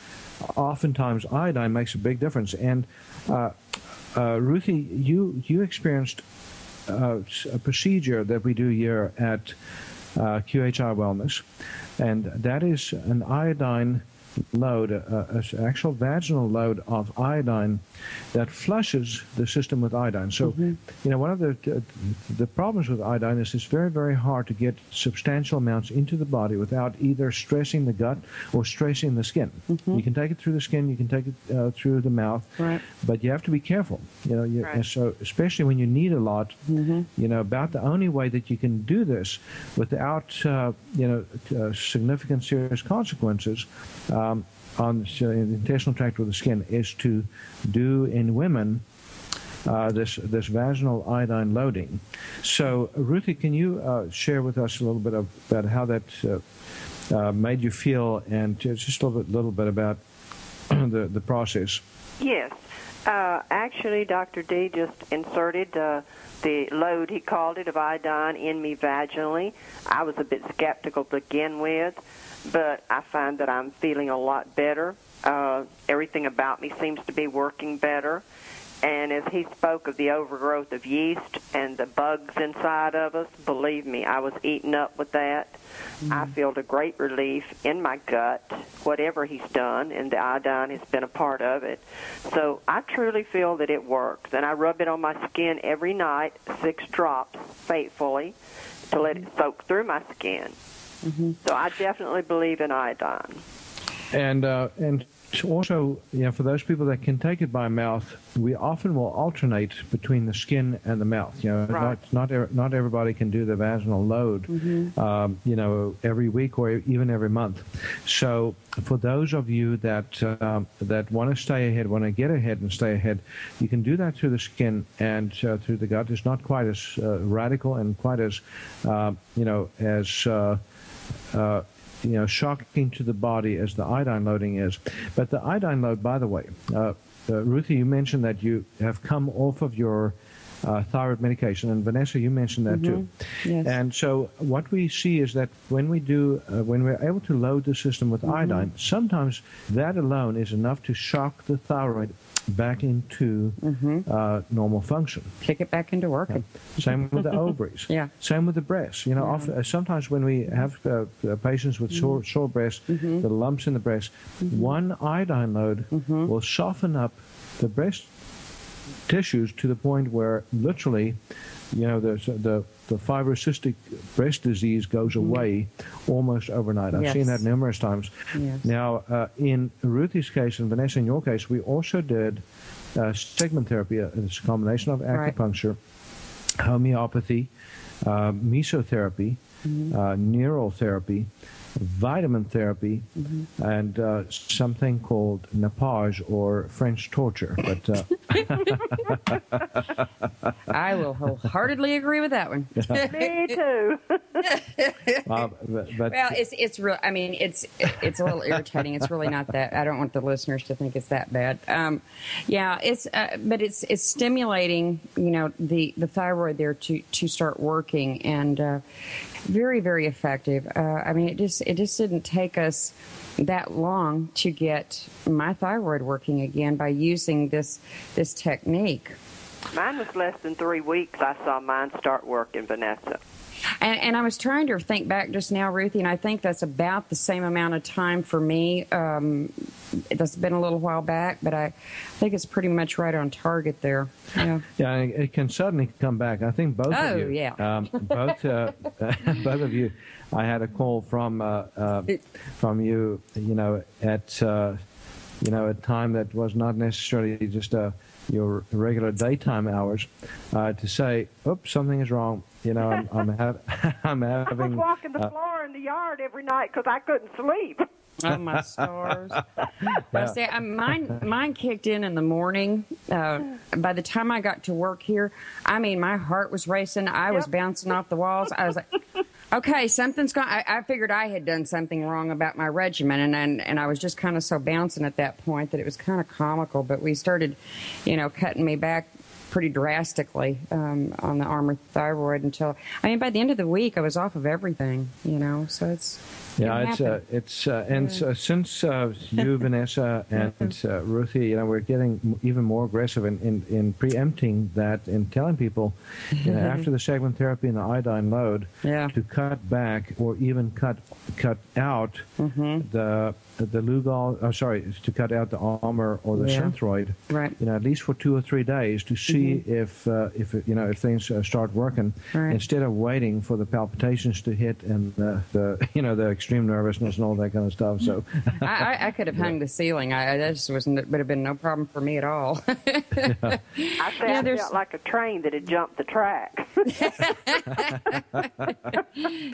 Speaker 2: oftentimes iodine makes a big difference. And uh, Ruthie you you experienced a procedure that we do here at uh, QHI Wellness, and that is an iodine load, an actual vaginal load of iodine that flushes the system with iodine. So, mm-hmm. you know, one of the uh, the problems with iodine is it's very, very hard to get substantial amounts into the body without either stressing the gut or stressing the skin. Mm-hmm. You can take it through the skin, you can take it uh, through the mouth,
Speaker 1: right.
Speaker 2: but you have to be careful. You know, you,
Speaker 1: right. and
Speaker 2: so especially when you need a lot, mm-hmm. you know, about the only way that you can do this without, uh, you know, uh, significant serious consequences. Um, on the intestinal tract or the skin is to do in women uh, this this vaginal iodine loading. So, Ruthie, can you uh, share with us a little bit of, about how that uh, uh made you feel, and just a little bit, little bit about the the process?
Speaker 3: Yes, uh, actually, Dr. D just inserted uh, the load he called it of iodine in me vaginally. I was a bit skeptical to begin with but I find that I'm feeling a lot better. Uh, everything about me seems to be working better. And as he spoke of the overgrowth of yeast and the bugs inside of us, believe me, I was eaten up with that. Mm-hmm. I feel a great relief in my gut, whatever he's done, and the iodine has been a part of it. So I truly feel that it works. And I rub it on my skin every night, six drops faithfully, to let it soak through my skin. Mm-hmm. So I definitely believe in iodine.
Speaker 2: And uh, and also, you know, for those people that can take it by mouth, we often will alternate between the skin and the mouth. You know,
Speaker 3: right.
Speaker 2: not not not everybody can do the vaginal load,
Speaker 1: mm-hmm.
Speaker 2: um, you know, every week or even every month. So, for those of you that um, that want to stay ahead, want to get ahead and stay ahead, you can do that through the skin and uh, through the gut. It's not quite as uh, radical and quite as, uh, you know, as uh, you know, shocking to the body as the iodine loading is. But the iodine load, by the way, uh, uh, Ruthie, you mentioned that you have come off of your uh, thyroid medication, and Vanessa, you mentioned that
Speaker 1: mm-hmm.
Speaker 2: too.
Speaker 1: Yes.
Speaker 2: And so, what we see is that when we do, uh, when we're able to load the system with
Speaker 1: mm-hmm.
Speaker 2: iodine, sometimes that alone is enough to shock the thyroid back into
Speaker 1: mm-hmm.
Speaker 2: uh, normal function.
Speaker 1: Kick it back into working.
Speaker 2: Same with the ovaries.
Speaker 1: Yeah.
Speaker 2: Same with the breasts. You know,
Speaker 1: Yeah.
Speaker 2: often, uh, sometimes when we have uh, uh, patients with sore, sore breasts, the lumps in the breast, one iodine load will soften up the breast tissues to the point where literally, you know, the the the fibrocystic breast disease goes away almost overnight. I've seen that numerous times.
Speaker 1: Yes.
Speaker 2: Now, uh, in Ruthie's case and Vanessa, in your case, we also did uh, segment therapy. Uh, It's a combination of
Speaker 1: Right.
Speaker 2: acupuncture, homeopathy, uh, mesotherapy,
Speaker 1: Mm-hmm.
Speaker 2: uh, neural therapy, vitamin therapy,
Speaker 1: Mm-hmm.
Speaker 2: and uh, something called nappage or French torture. But uh,
Speaker 1: I will wholeheartedly agree with that one.
Speaker 3: Me too.
Speaker 2: uh, but, but
Speaker 1: Well, it's it's real. I mean, it's it's a little irritating. It's really not that. I don't want the listeners to think it's that bad. Um, yeah, it's uh, but it's it's stimulating. You know, the the thyroid there to to start working and uh, very very effective. Uh, I mean, it just it just didn't take us that long to get my thyroid working again by using this this technique.
Speaker 3: Mine was less than three weeks. I saw mine start working, Vanessa.
Speaker 1: And, and I was trying to think back just now, Ruthie, and I think that's about the same amount of time for me. Um, that's been a little while back, but I think it's pretty much right on target there. Yeah.
Speaker 2: yeah, it it can suddenly come back. I think both
Speaker 1: Oh,
Speaker 2: of you,
Speaker 1: yeah.
Speaker 2: um, both uh, both of you. I had a call from uh, uh, from you, you know, at uh, you know a time that was not necessarily just uh, your regular daytime hours, uh, to say, "Oops, something is wrong." You know, I'm I'm, ha- I'm
Speaker 3: I was walking the
Speaker 2: uh,
Speaker 3: floor in the yard every night because I couldn't sleep.
Speaker 1: Oh my stars! But see, I, mine mine kicked in in the morning. Uh, by the time I got to work here, I mean, my heart was racing. I was bouncing off the walls. I was like, okay, something's gone. I, I figured I had done something wrong about my regimen, and and, and I was just kind of so bouncing at that point that it was kind of comical. But we started, you know, cutting me back pretty drastically um, on the Armour thyroid until I mean by the end of the week I was off of everything. You know, so it's
Speaker 2: Yeah, it's uh, it's uh, and so, since uh, you, Vanessa, and uh, Ruthie, you know, we're getting even more aggressive in, in, in preempting that and telling people, you know, after the segment therapy and the iodine load,
Speaker 1: Yeah.
Speaker 2: to cut back or even cut cut out
Speaker 1: Mm-hmm.
Speaker 2: the the Lugol. Oh, sorry, to cut out the Armour or the
Speaker 1: Yeah.
Speaker 2: Synthroid.
Speaker 1: Right.
Speaker 2: You know, at least for two or three days to see if uh, if you know if things uh, start working
Speaker 1: Right.
Speaker 2: instead of waiting for the palpitations to hit and uh, the you know the extreme nervousness and all that kind of stuff. So
Speaker 1: I, I, I could have hung the ceiling. I, I that just was would have been no problem for me at all.
Speaker 3: I say
Speaker 1: Yeah,
Speaker 3: I felt like a train that had jumped the track.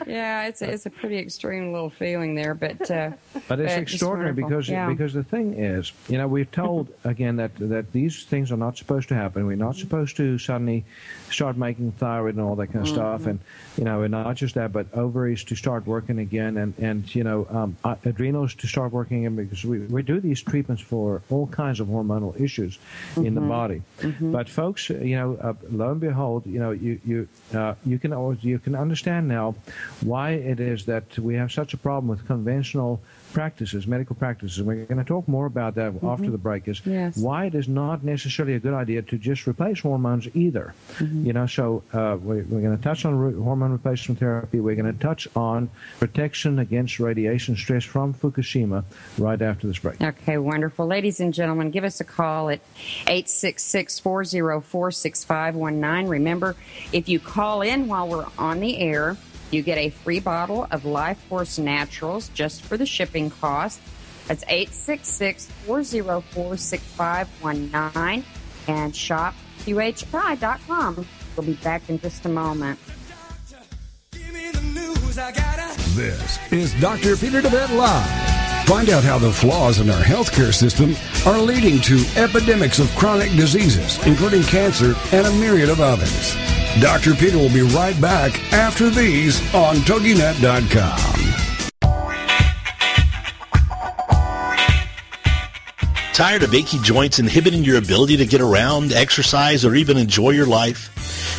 Speaker 1: yeah, it's a, it's a pretty extreme little feeling there, but uh,
Speaker 2: But it's
Speaker 1: But
Speaker 2: extraordinary
Speaker 1: wonderful.
Speaker 2: because
Speaker 1: Yeah.
Speaker 2: because the thing is, you know, we've told again that that these things are not supposed to happen. We're not supposed to suddenly start making thyroid and all that kind of stuff,
Speaker 1: Mm-hmm.
Speaker 2: and you know, and not just that, but ovaries to start working again, and and you know, um, uh, adrenals to start working again because we we do these treatments for all kinds of hormonal issues in
Speaker 1: Mm-hmm.
Speaker 2: the body. But folks, you know, uh, lo and behold, you know, you you uh, you can always you can understand now why it is that we have such a problem with conventional practices, medical practices. We're going to talk more about that after the break. Is
Speaker 1: Yes.
Speaker 2: why it is not necessarily a good idea to just replace hormones either. You know, so uh, we, we're going to touch on re- hormone replacement therapy. We're going to touch on protection against radiation stress from Fukushima right after this break.
Speaker 1: Okay, wonderful. Ladies and gentlemen, give us a call at 866 404 6519. Remember, if you call in while we're on the air, you get a free bottle of Life Force Naturals just for the shipping cost. That's 866 404 6519 and shopqhi.com. We'll be back in just a moment.
Speaker 4: This is Dr. Peter deWet Live. Find out how the flaws in our healthcare system are leading to epidemics of chronic diseases, including cancer and a myriad of others. Dr. Peter will be right back after these on TogiNet.com.
Speaker 5: Tired of achy joints inhibiting your ability to get around, exercise, or even enjoy your life?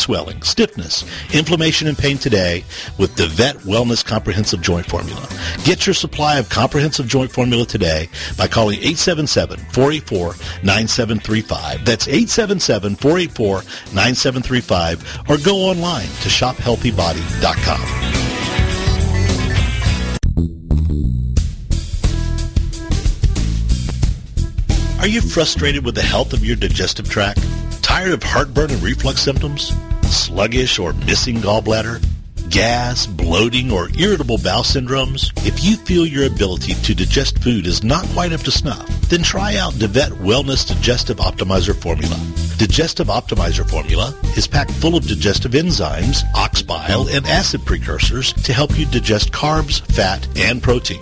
Speaker 5: swelling, stiffness, inflammation, and pain today with deWet Wellness Comprehensive Joint Formula. Get your supply of comprehensive joint formula today by calling 877-484-9735. That's 877-484-9735 or go online to shophealthybody.com. Are you frustrated with the health of your digestive tract? Tired of heartburn and reflux symptoms? Sluggish or missing gallbladder? gas, bloating, or irritable bowel syndromes? If you feel your ability to digest food is not quite up to snuff, then try out deWet Wellness Digestive Optimizer Formula. Digestive Optimizer Formula is packed full of digestive enzymes, ox bile, and acid precursors to help you digest carbs, fat, and protein.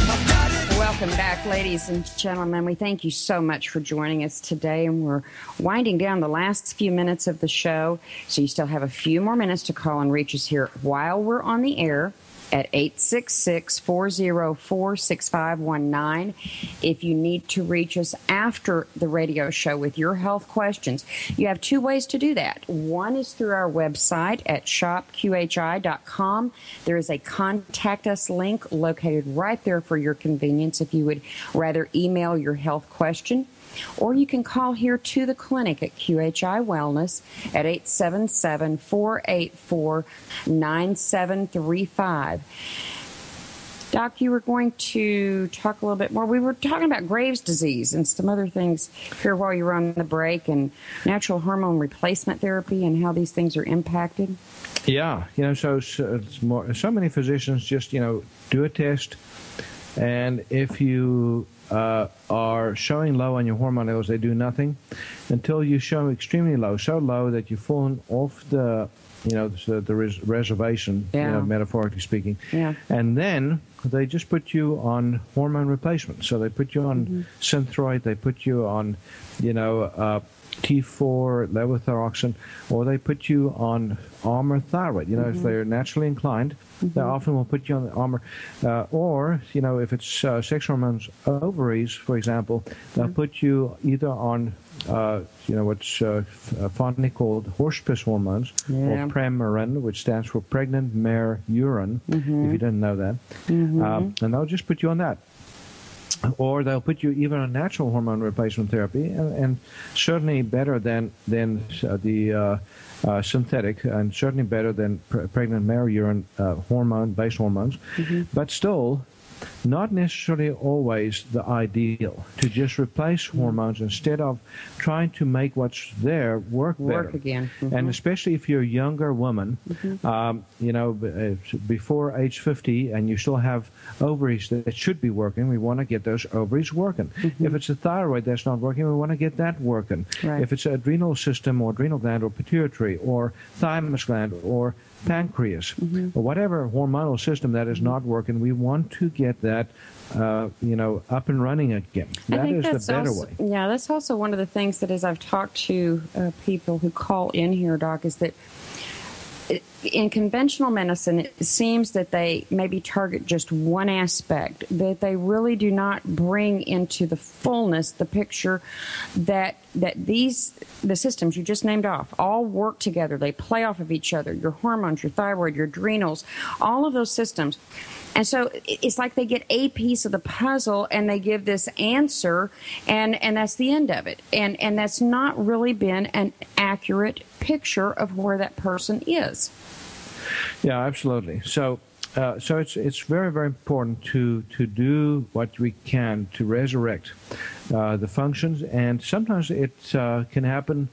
Speaker 1: Welcome back, ladies and gentlemen. We thank you so much for joining us today, and we're winding down the last few minutes of the show. So you still have a few more minutes to call and reach us here while we're on the air at 866 404 6519. If you need to reach us after the radio show with your health questions, you have two ways to do that. One is through our website at shopqhi.com. There is a contact us link located right there for your convenience if you would rather email your health question. Or you can call here to the clinic at QHI Wellness at 877 484 9735. Doc, you were going to talk a little bit more. We were talking about Graves' disease and some other things here while you were on the break, and natural hormone replacement therapy and how these things are impacted.
Speaker 2: Yeah, you know, so so, more, so many physicians just you know do a test, and if you uh, are showing low on your hormone levels, they do nothing until you show extremely low, so low that you've fallen off the, you know, the, the res- reservation,
Speaker 1: yeah.
Speaker 2: you know, metaphorically speaking.
Speaker 1: Yeah.
Speaker 2: And then they just put you on hormone replacement. So they put you on mm-hmm. Synthroid, they put you on, you know, uh, T4, levothyroxine, or they put you on Armour thyroid. You know, mm-hmm. if they're naturally inclined, mm-hmm. they often will put you on the Armour. Uh, or, you know, if it's uh, sex hormones ovaries, for example, they'll mm-hmm. put you either on, uh, you know, what's uh, uh, fondly called horse piss hormones, yeah. or Premarin, which stands for pregnant mare urine, if
Speaker 1: mm-hmm.
Speaker 2: you didn't know that.
Speaker 1: Mm-hmm.
Speaker 2: Um, and they'll just put you on that or they'll put you even on natural hormone replacement therapy, and, and certainly better than than uh, the uh, uh, synthetic, and certainly better than pre- pregnant mare urine uh, hormone based hormones.
Speaker 1: Mm-hmm.
Speaker 2: But still, not necessarily always the ideal to just replace mm-hmm. hormones instead of trying to make what's there work,
Speaker 1: work
Speaker 2: better.
Speaker 1: again. Mm-hmm.
Speaker 2: And especially if you're a younger woman, mm-hmm. um, you know, uh, before age 50 and you still have ovaries that should be working, we want to get those ovaries working. Mm-hmm. If it's a thyroid that's not working, we want to get that working.
Speaker 1: Right.
Speaker 2: If it's adrenal system or adrenal gland or pituitary or thymus gland or pancreas mm-hmm. or whatever hormonal system that is mm-hmm. not working, we want to get that uh, you know, up and running again. That is the better
Speaker 1: also,
Speaker 2: way.
Speaker 1: Yeah, that's also one of the things that as I've talked to uh, people who call in here, Doc, is that in conventional medicine, it seems that they maybe target just one aspect, that they really do not bring into the fullness the picture that that these the systems you just named off all work together. They play off of each other. Your hormones, your thyroid, your adrenals, all of those systems. And so it's like they get a piece of the puzzle and they give this answer and, and that's the end of it. And, and that's not really been an accurate picture of where that person is.
Speaker 2: Yeah, absolutely. So, uh, so it's it's very very important to to do what we can to resurrect uh, the functions, and sometimes it uh, can happen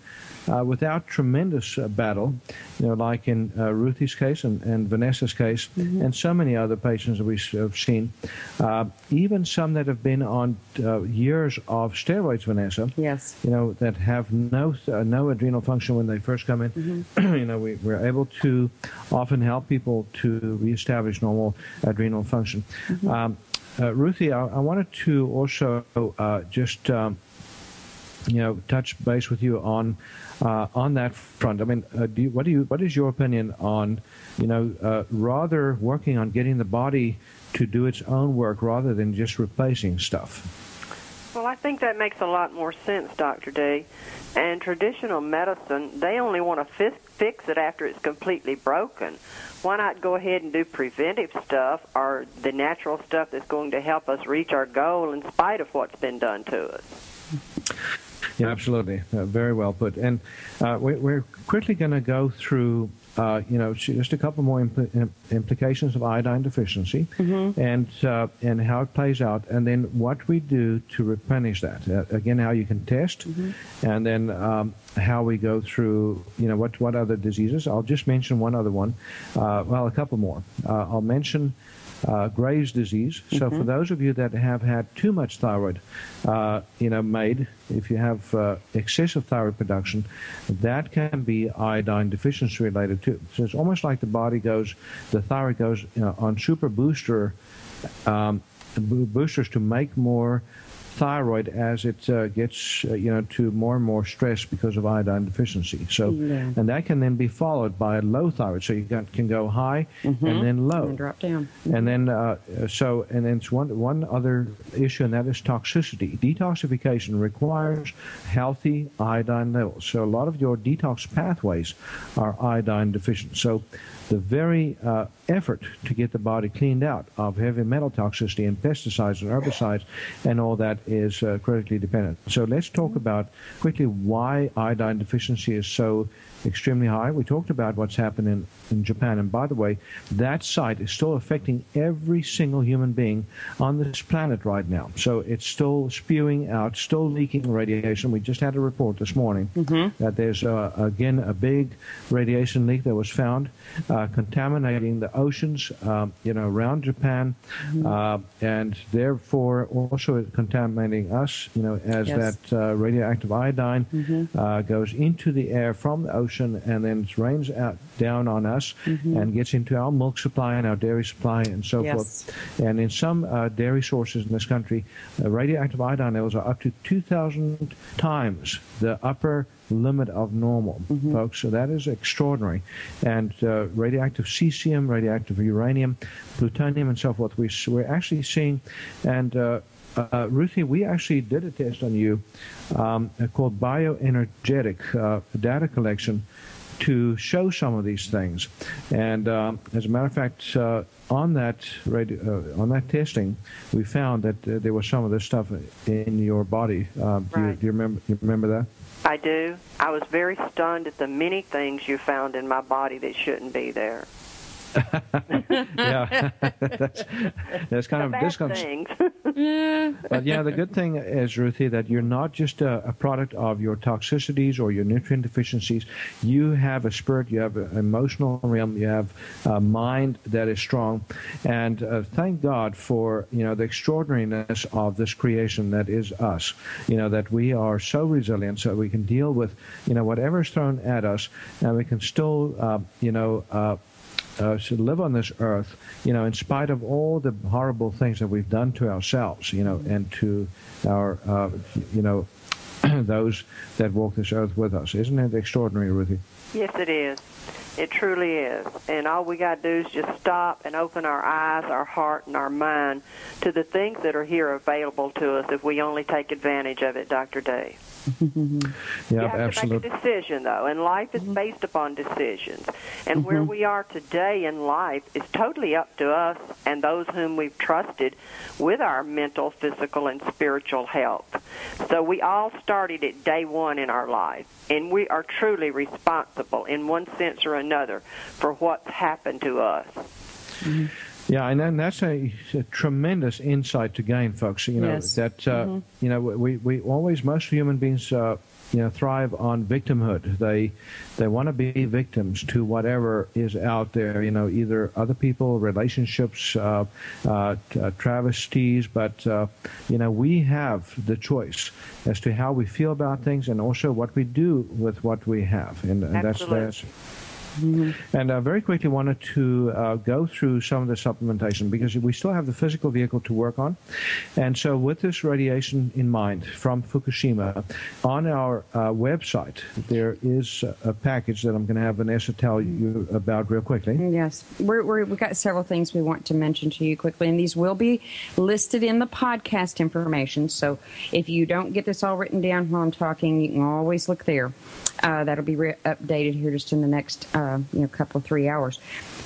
Speaker 2: uh, without tremendous uh, battle, you know, like in uh, Ruthie's case and, and Vanessa's case, mm-hmm. and so many other patients that we have seen, uh, even some that have been on uh, years of steroids, Vanessa.
Speaker 1: Yes.
Speaker 2: You know that have no uh, no adrenal function when they first come in. Mm-hmm. you know, we, we're able to often help people to reestablish normal adrenal function. Mm-hmm. Um, Ruthie, I, I, wanted to also just. Um, you know, touch base with you on uh, on that front. I mean, uh, do you, what do you what is your opinion on, you know, uh, rather working on getting the body to do its own work rather than just replacing stuff?
Speaker 3: Well, I think that makes a lot more sense, Dr. D. And traditional medicine, they only want to fi- fix it after it's completely broken. Why not go ahead and do preventive stuff or the natural stuff that's going to help us reach our goal in spite of what's been done to us?
Speaker 2: Yeah, absolutely. Uh, very well put. And uh, we, are quickly going to go through, uh, you know, just a couple more impl- implications of iodine deficiency, mm-hmm. and uh, and how it plays out, and then what we do to replenish that. Uh, again, how you can test, mm-hmm. and then um, how we go through, you know, what what other diseases. I'll just mention one other one. Uh, well, a couple more. I'll mention uh, Graves' disease. So mm-hmm. for those of you that have had too much thyroid, uh, you know, made, if you have uh, excessive thyroid production, that can be iodine deficiency related too. So it's almost like the body goes, the thyroid goes you know, on super booster um, boosters to make more thyroid as it uh, gets uh, you know to more and more stress because of iodine deficiency. So yeah. and that can then be followed by a low thyroid. So you can, can go high mm-hmm. and then low
Speaker 1: and drop down.
Speaker 2: Mm-hmm. And then uh, so and then it's one one other issue and that is toxicity. Detoxification requires healthy iodine levels. So a lot of your detox pathways are iodine deficient. So the very uh, effort to get the body cleaned out of heavy metal toxicity and pesticides and herbicides and all that is uh, critically dependent. So let's talk about quickly why iodine deficiency is so extremely high. We talked about what's happened in, in Japan. And by the way, that site is still affecting every single human being on this planet right now. So it's still spewing out, still leaking radiation. We just had a report this morning mm-hmm. that there's, uh, again, a big radiation leak that was found uh, contaminating the oceans, um, you know, around Japan, mm-hmm. uh, and therefore also contaminating us, you know, as yes. that uh, radioactive iodine mm-hmm. Uh, goes into the air from the ocean ocean and then it rains out down on us mm-hmm. and gets into our milk supply and our dairy supply and so yes. forth. And in some uh, dairy sources in this country, uh, radioactive iodine levels are up to 2,000 times the upper limit of normal, mm-hmm. folks. So that is extraordinary. And uh, radioactive cesium, radioactive uranium, plutonium, and so forth. We, we're actually seeing, and uh, Ruthie, we actually did a test on you um, called bioenergetic uh, data collection to show some of these things. And um, as a matter of fact, uh, on that radio, uh, on that testing, we found that uh, there was some of this stuff in your body. Um, do, you, do, you, remember? You remember that?
Speaker 3: I do. I was very stunned at the many things you found in my body that shouldn't be there.
Speaker 2: yeah, that's, that's kind of
Speaker 3: this kind
Speaker 2: but yeah, the good thing is, Ruthie, that you're not just a, a, product of your toxicities or your nutrient deficiencies. You have a spirit, you have an emotional realm, you have a mind that is strong, and uh, thank God for you know the extraordinariness of this creation that is us. You know that we are so resilient, so we can deal with you know whatever is thrown at us, and we can still uh, you know. Uh, uh, should live on this earth, you know, in spite of all the horrible things that we've done to ourselves, you know, and to our, uh, you know, those that walk this earth with us. Isn't it extraordinary, Ruthie?
Speaker 3: Yes, it is. It truly is. And all we got to do is just stop and open our eyes, our heart, and our mind to the things that are here available to us if we only take advantage of it, Dr. Dave.
Speaker 2: Mm-hmm. you have
Speaker 3: absolutely. to make a decision, though, and life is mm-hmm. based upon decisions. And mm-hmm. where we are today in life is totally up to us and those whom we've trusted with our mental, physical, and spiritual health. So we all started at day one in our life, and we are truly responsible in one sense or another for what's happened to us.
Speaker 2: Mm-hmm. Yeah, and then that's a, a, tremendous insight to gain, folks. You know
Speaker 1: yes.
Speaker 2: that uh, mm-hmm. you know we, we always most human beings uh, you know thrive on victimhood. They they want to be victims to whatever is out there. You know, either other people, relationships, uh, uh, uh travesties. But uh, you know, we have the choice as to how we feel about things, and also what we do with what we have. And, and that's that's Mm-hmm. And I uh, very quickly wanted to uh, go through some of the supplementation because we still have the physical vehicle to work on. And so, with this radiation in mind from Fukushima, on our uh, website, there is a package that I'm going to have Vanessa tell you about real quickly.
Speaker 1: Yes. we have got several things we want to mention to you quickly, and these will be listed in the podcast information. So, if you don't get this all written down while I'm talking, you can always look there. Uh, that'll be re- updated here just in the next uh, you know couple three hours.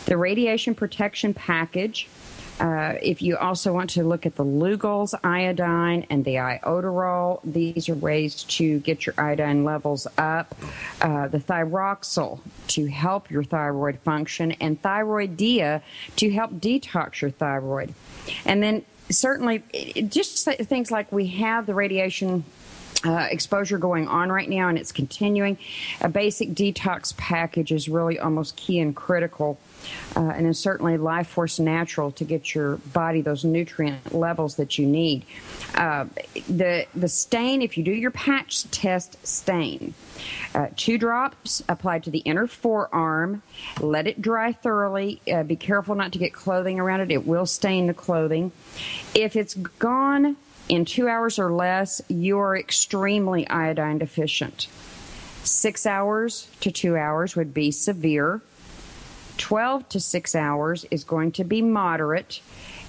Speaker 1: The radiation protection package. Uh, if you also want to look at the Lugol's iodine and the iodoral, these are ways to get your iodine levels up. Uh, the thyroxal to help your thyroid function, and thyroidea to help detox your thyroid. And then certainly, just things like we have the radiation uh, exposure going on right now and it's continuing. A basic detox package is really almost key and critical. Uh, and is certainly Life Force Natural to get your body those nutrient levels that you need. Uh, the the stain, if you do your patch test stain, uh, two drops applied to the inner forearm. Let it dry thoroughly. Uh, be careful not to get clothing around it; it will stain the clothing. If it's gone in two hours or less, you are extremely iodine deficient. Six hours to two hours would be severe. 12 to 6 hours is going to be moderate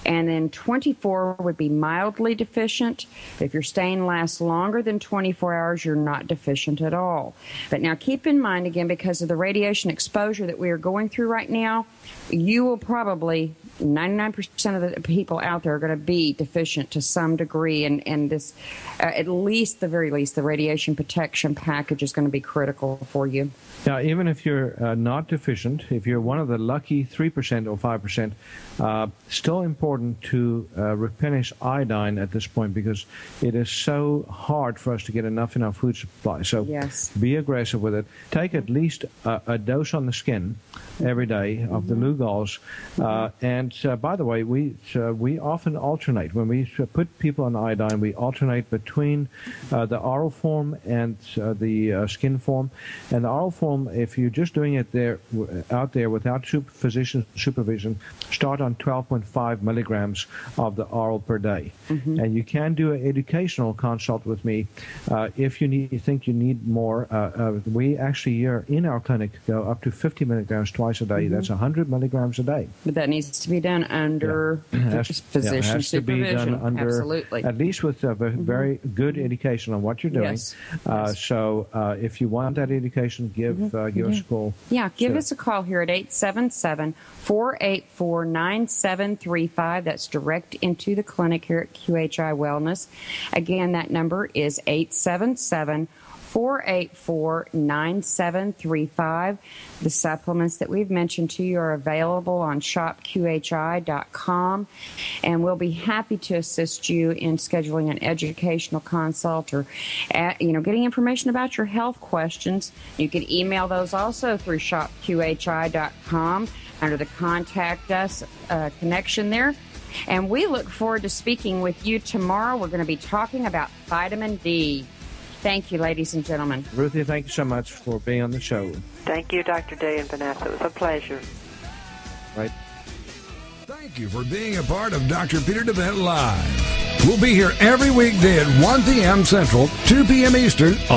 Speaker 1: and then 24 would be mildly deficient. If your stain lasts longer than 24 hours, you're not deficient at all. But now keep in mind, again, because of the radiation exposure that we are going through right now, you will probably 99% of the people out there are going to be deficient to some degree, and, and this, uh, at least the very least, the radiation protection package is going to be critical for you.
Speaker 2: Now, even if you're uh, not deficient, if you're one of the lucky 3% or 5%, uh, still important to uh, replenish iodine at this point because it is so hard for us to get enough in our food supply. So
Speaker 1: yes.
Speaker 2: be aggressive with it. Take at least a, a dose on the skin every day of mm-hmm. The. Uh, and uh, by the way, we uh, we often alternate when we put people on iodine. We alternate between uh, the oral form and uh, the uh, skin form. And the oral form, if you're just doing it there out there without super physician supervision, start on 12.5 milligrams of the oral per day. Mm-hmm. And you can do an educational consult with me if you need you think you need more. we actually here in our clinic go up to 50 milligrams twice a day. Mm-hmm. That's 100 milligrams a day.
Speaker 1: But that needs to be done under yeah. physician
Speaker 2: yeah, has
Speaker 1: supervision.
Speaker 2: To be done under,
Speaker 1: Absolutely.
Speaker 2: At least with a mm-hmm. very good education on what you're doing.
Speaker 1: Yes.
Speaker 2: Uh,
Speaker 1: yes.
Speaker 2: So uh, if you want that education, give mm-hmm. uh, give us a mm-hmm. call.
Speaker 1: Yeah, give so. us a call here at 877 484 9735. That's direct into the clinic here at QHI Wellness. Again, that number is 877 484 9735. The supplements that we've mentioned to you are available on shopqhi.com, and we'll be happy to assist you in scheduling an educational consult or, at, you know, getting information about your health questions. You can email those also through shopqhi.com under the contact us uh, connection there. And we look forward to speaking with you tomorrow. We're going to be talking about vitamin D. Thank you, ladies and gentlemen.
Speaker 2: Ruthie, thank you so much for being on the show.
Speaker 3: Thank you, Dr. Day and Vanessa. It was a pleasure.
Speaker 2: Right.
Speaker 4: Thank you for being a part of Dr. Peter deWet Live. We'll be here every weekday at 1 p.m. Central, 2 p.m. Eastern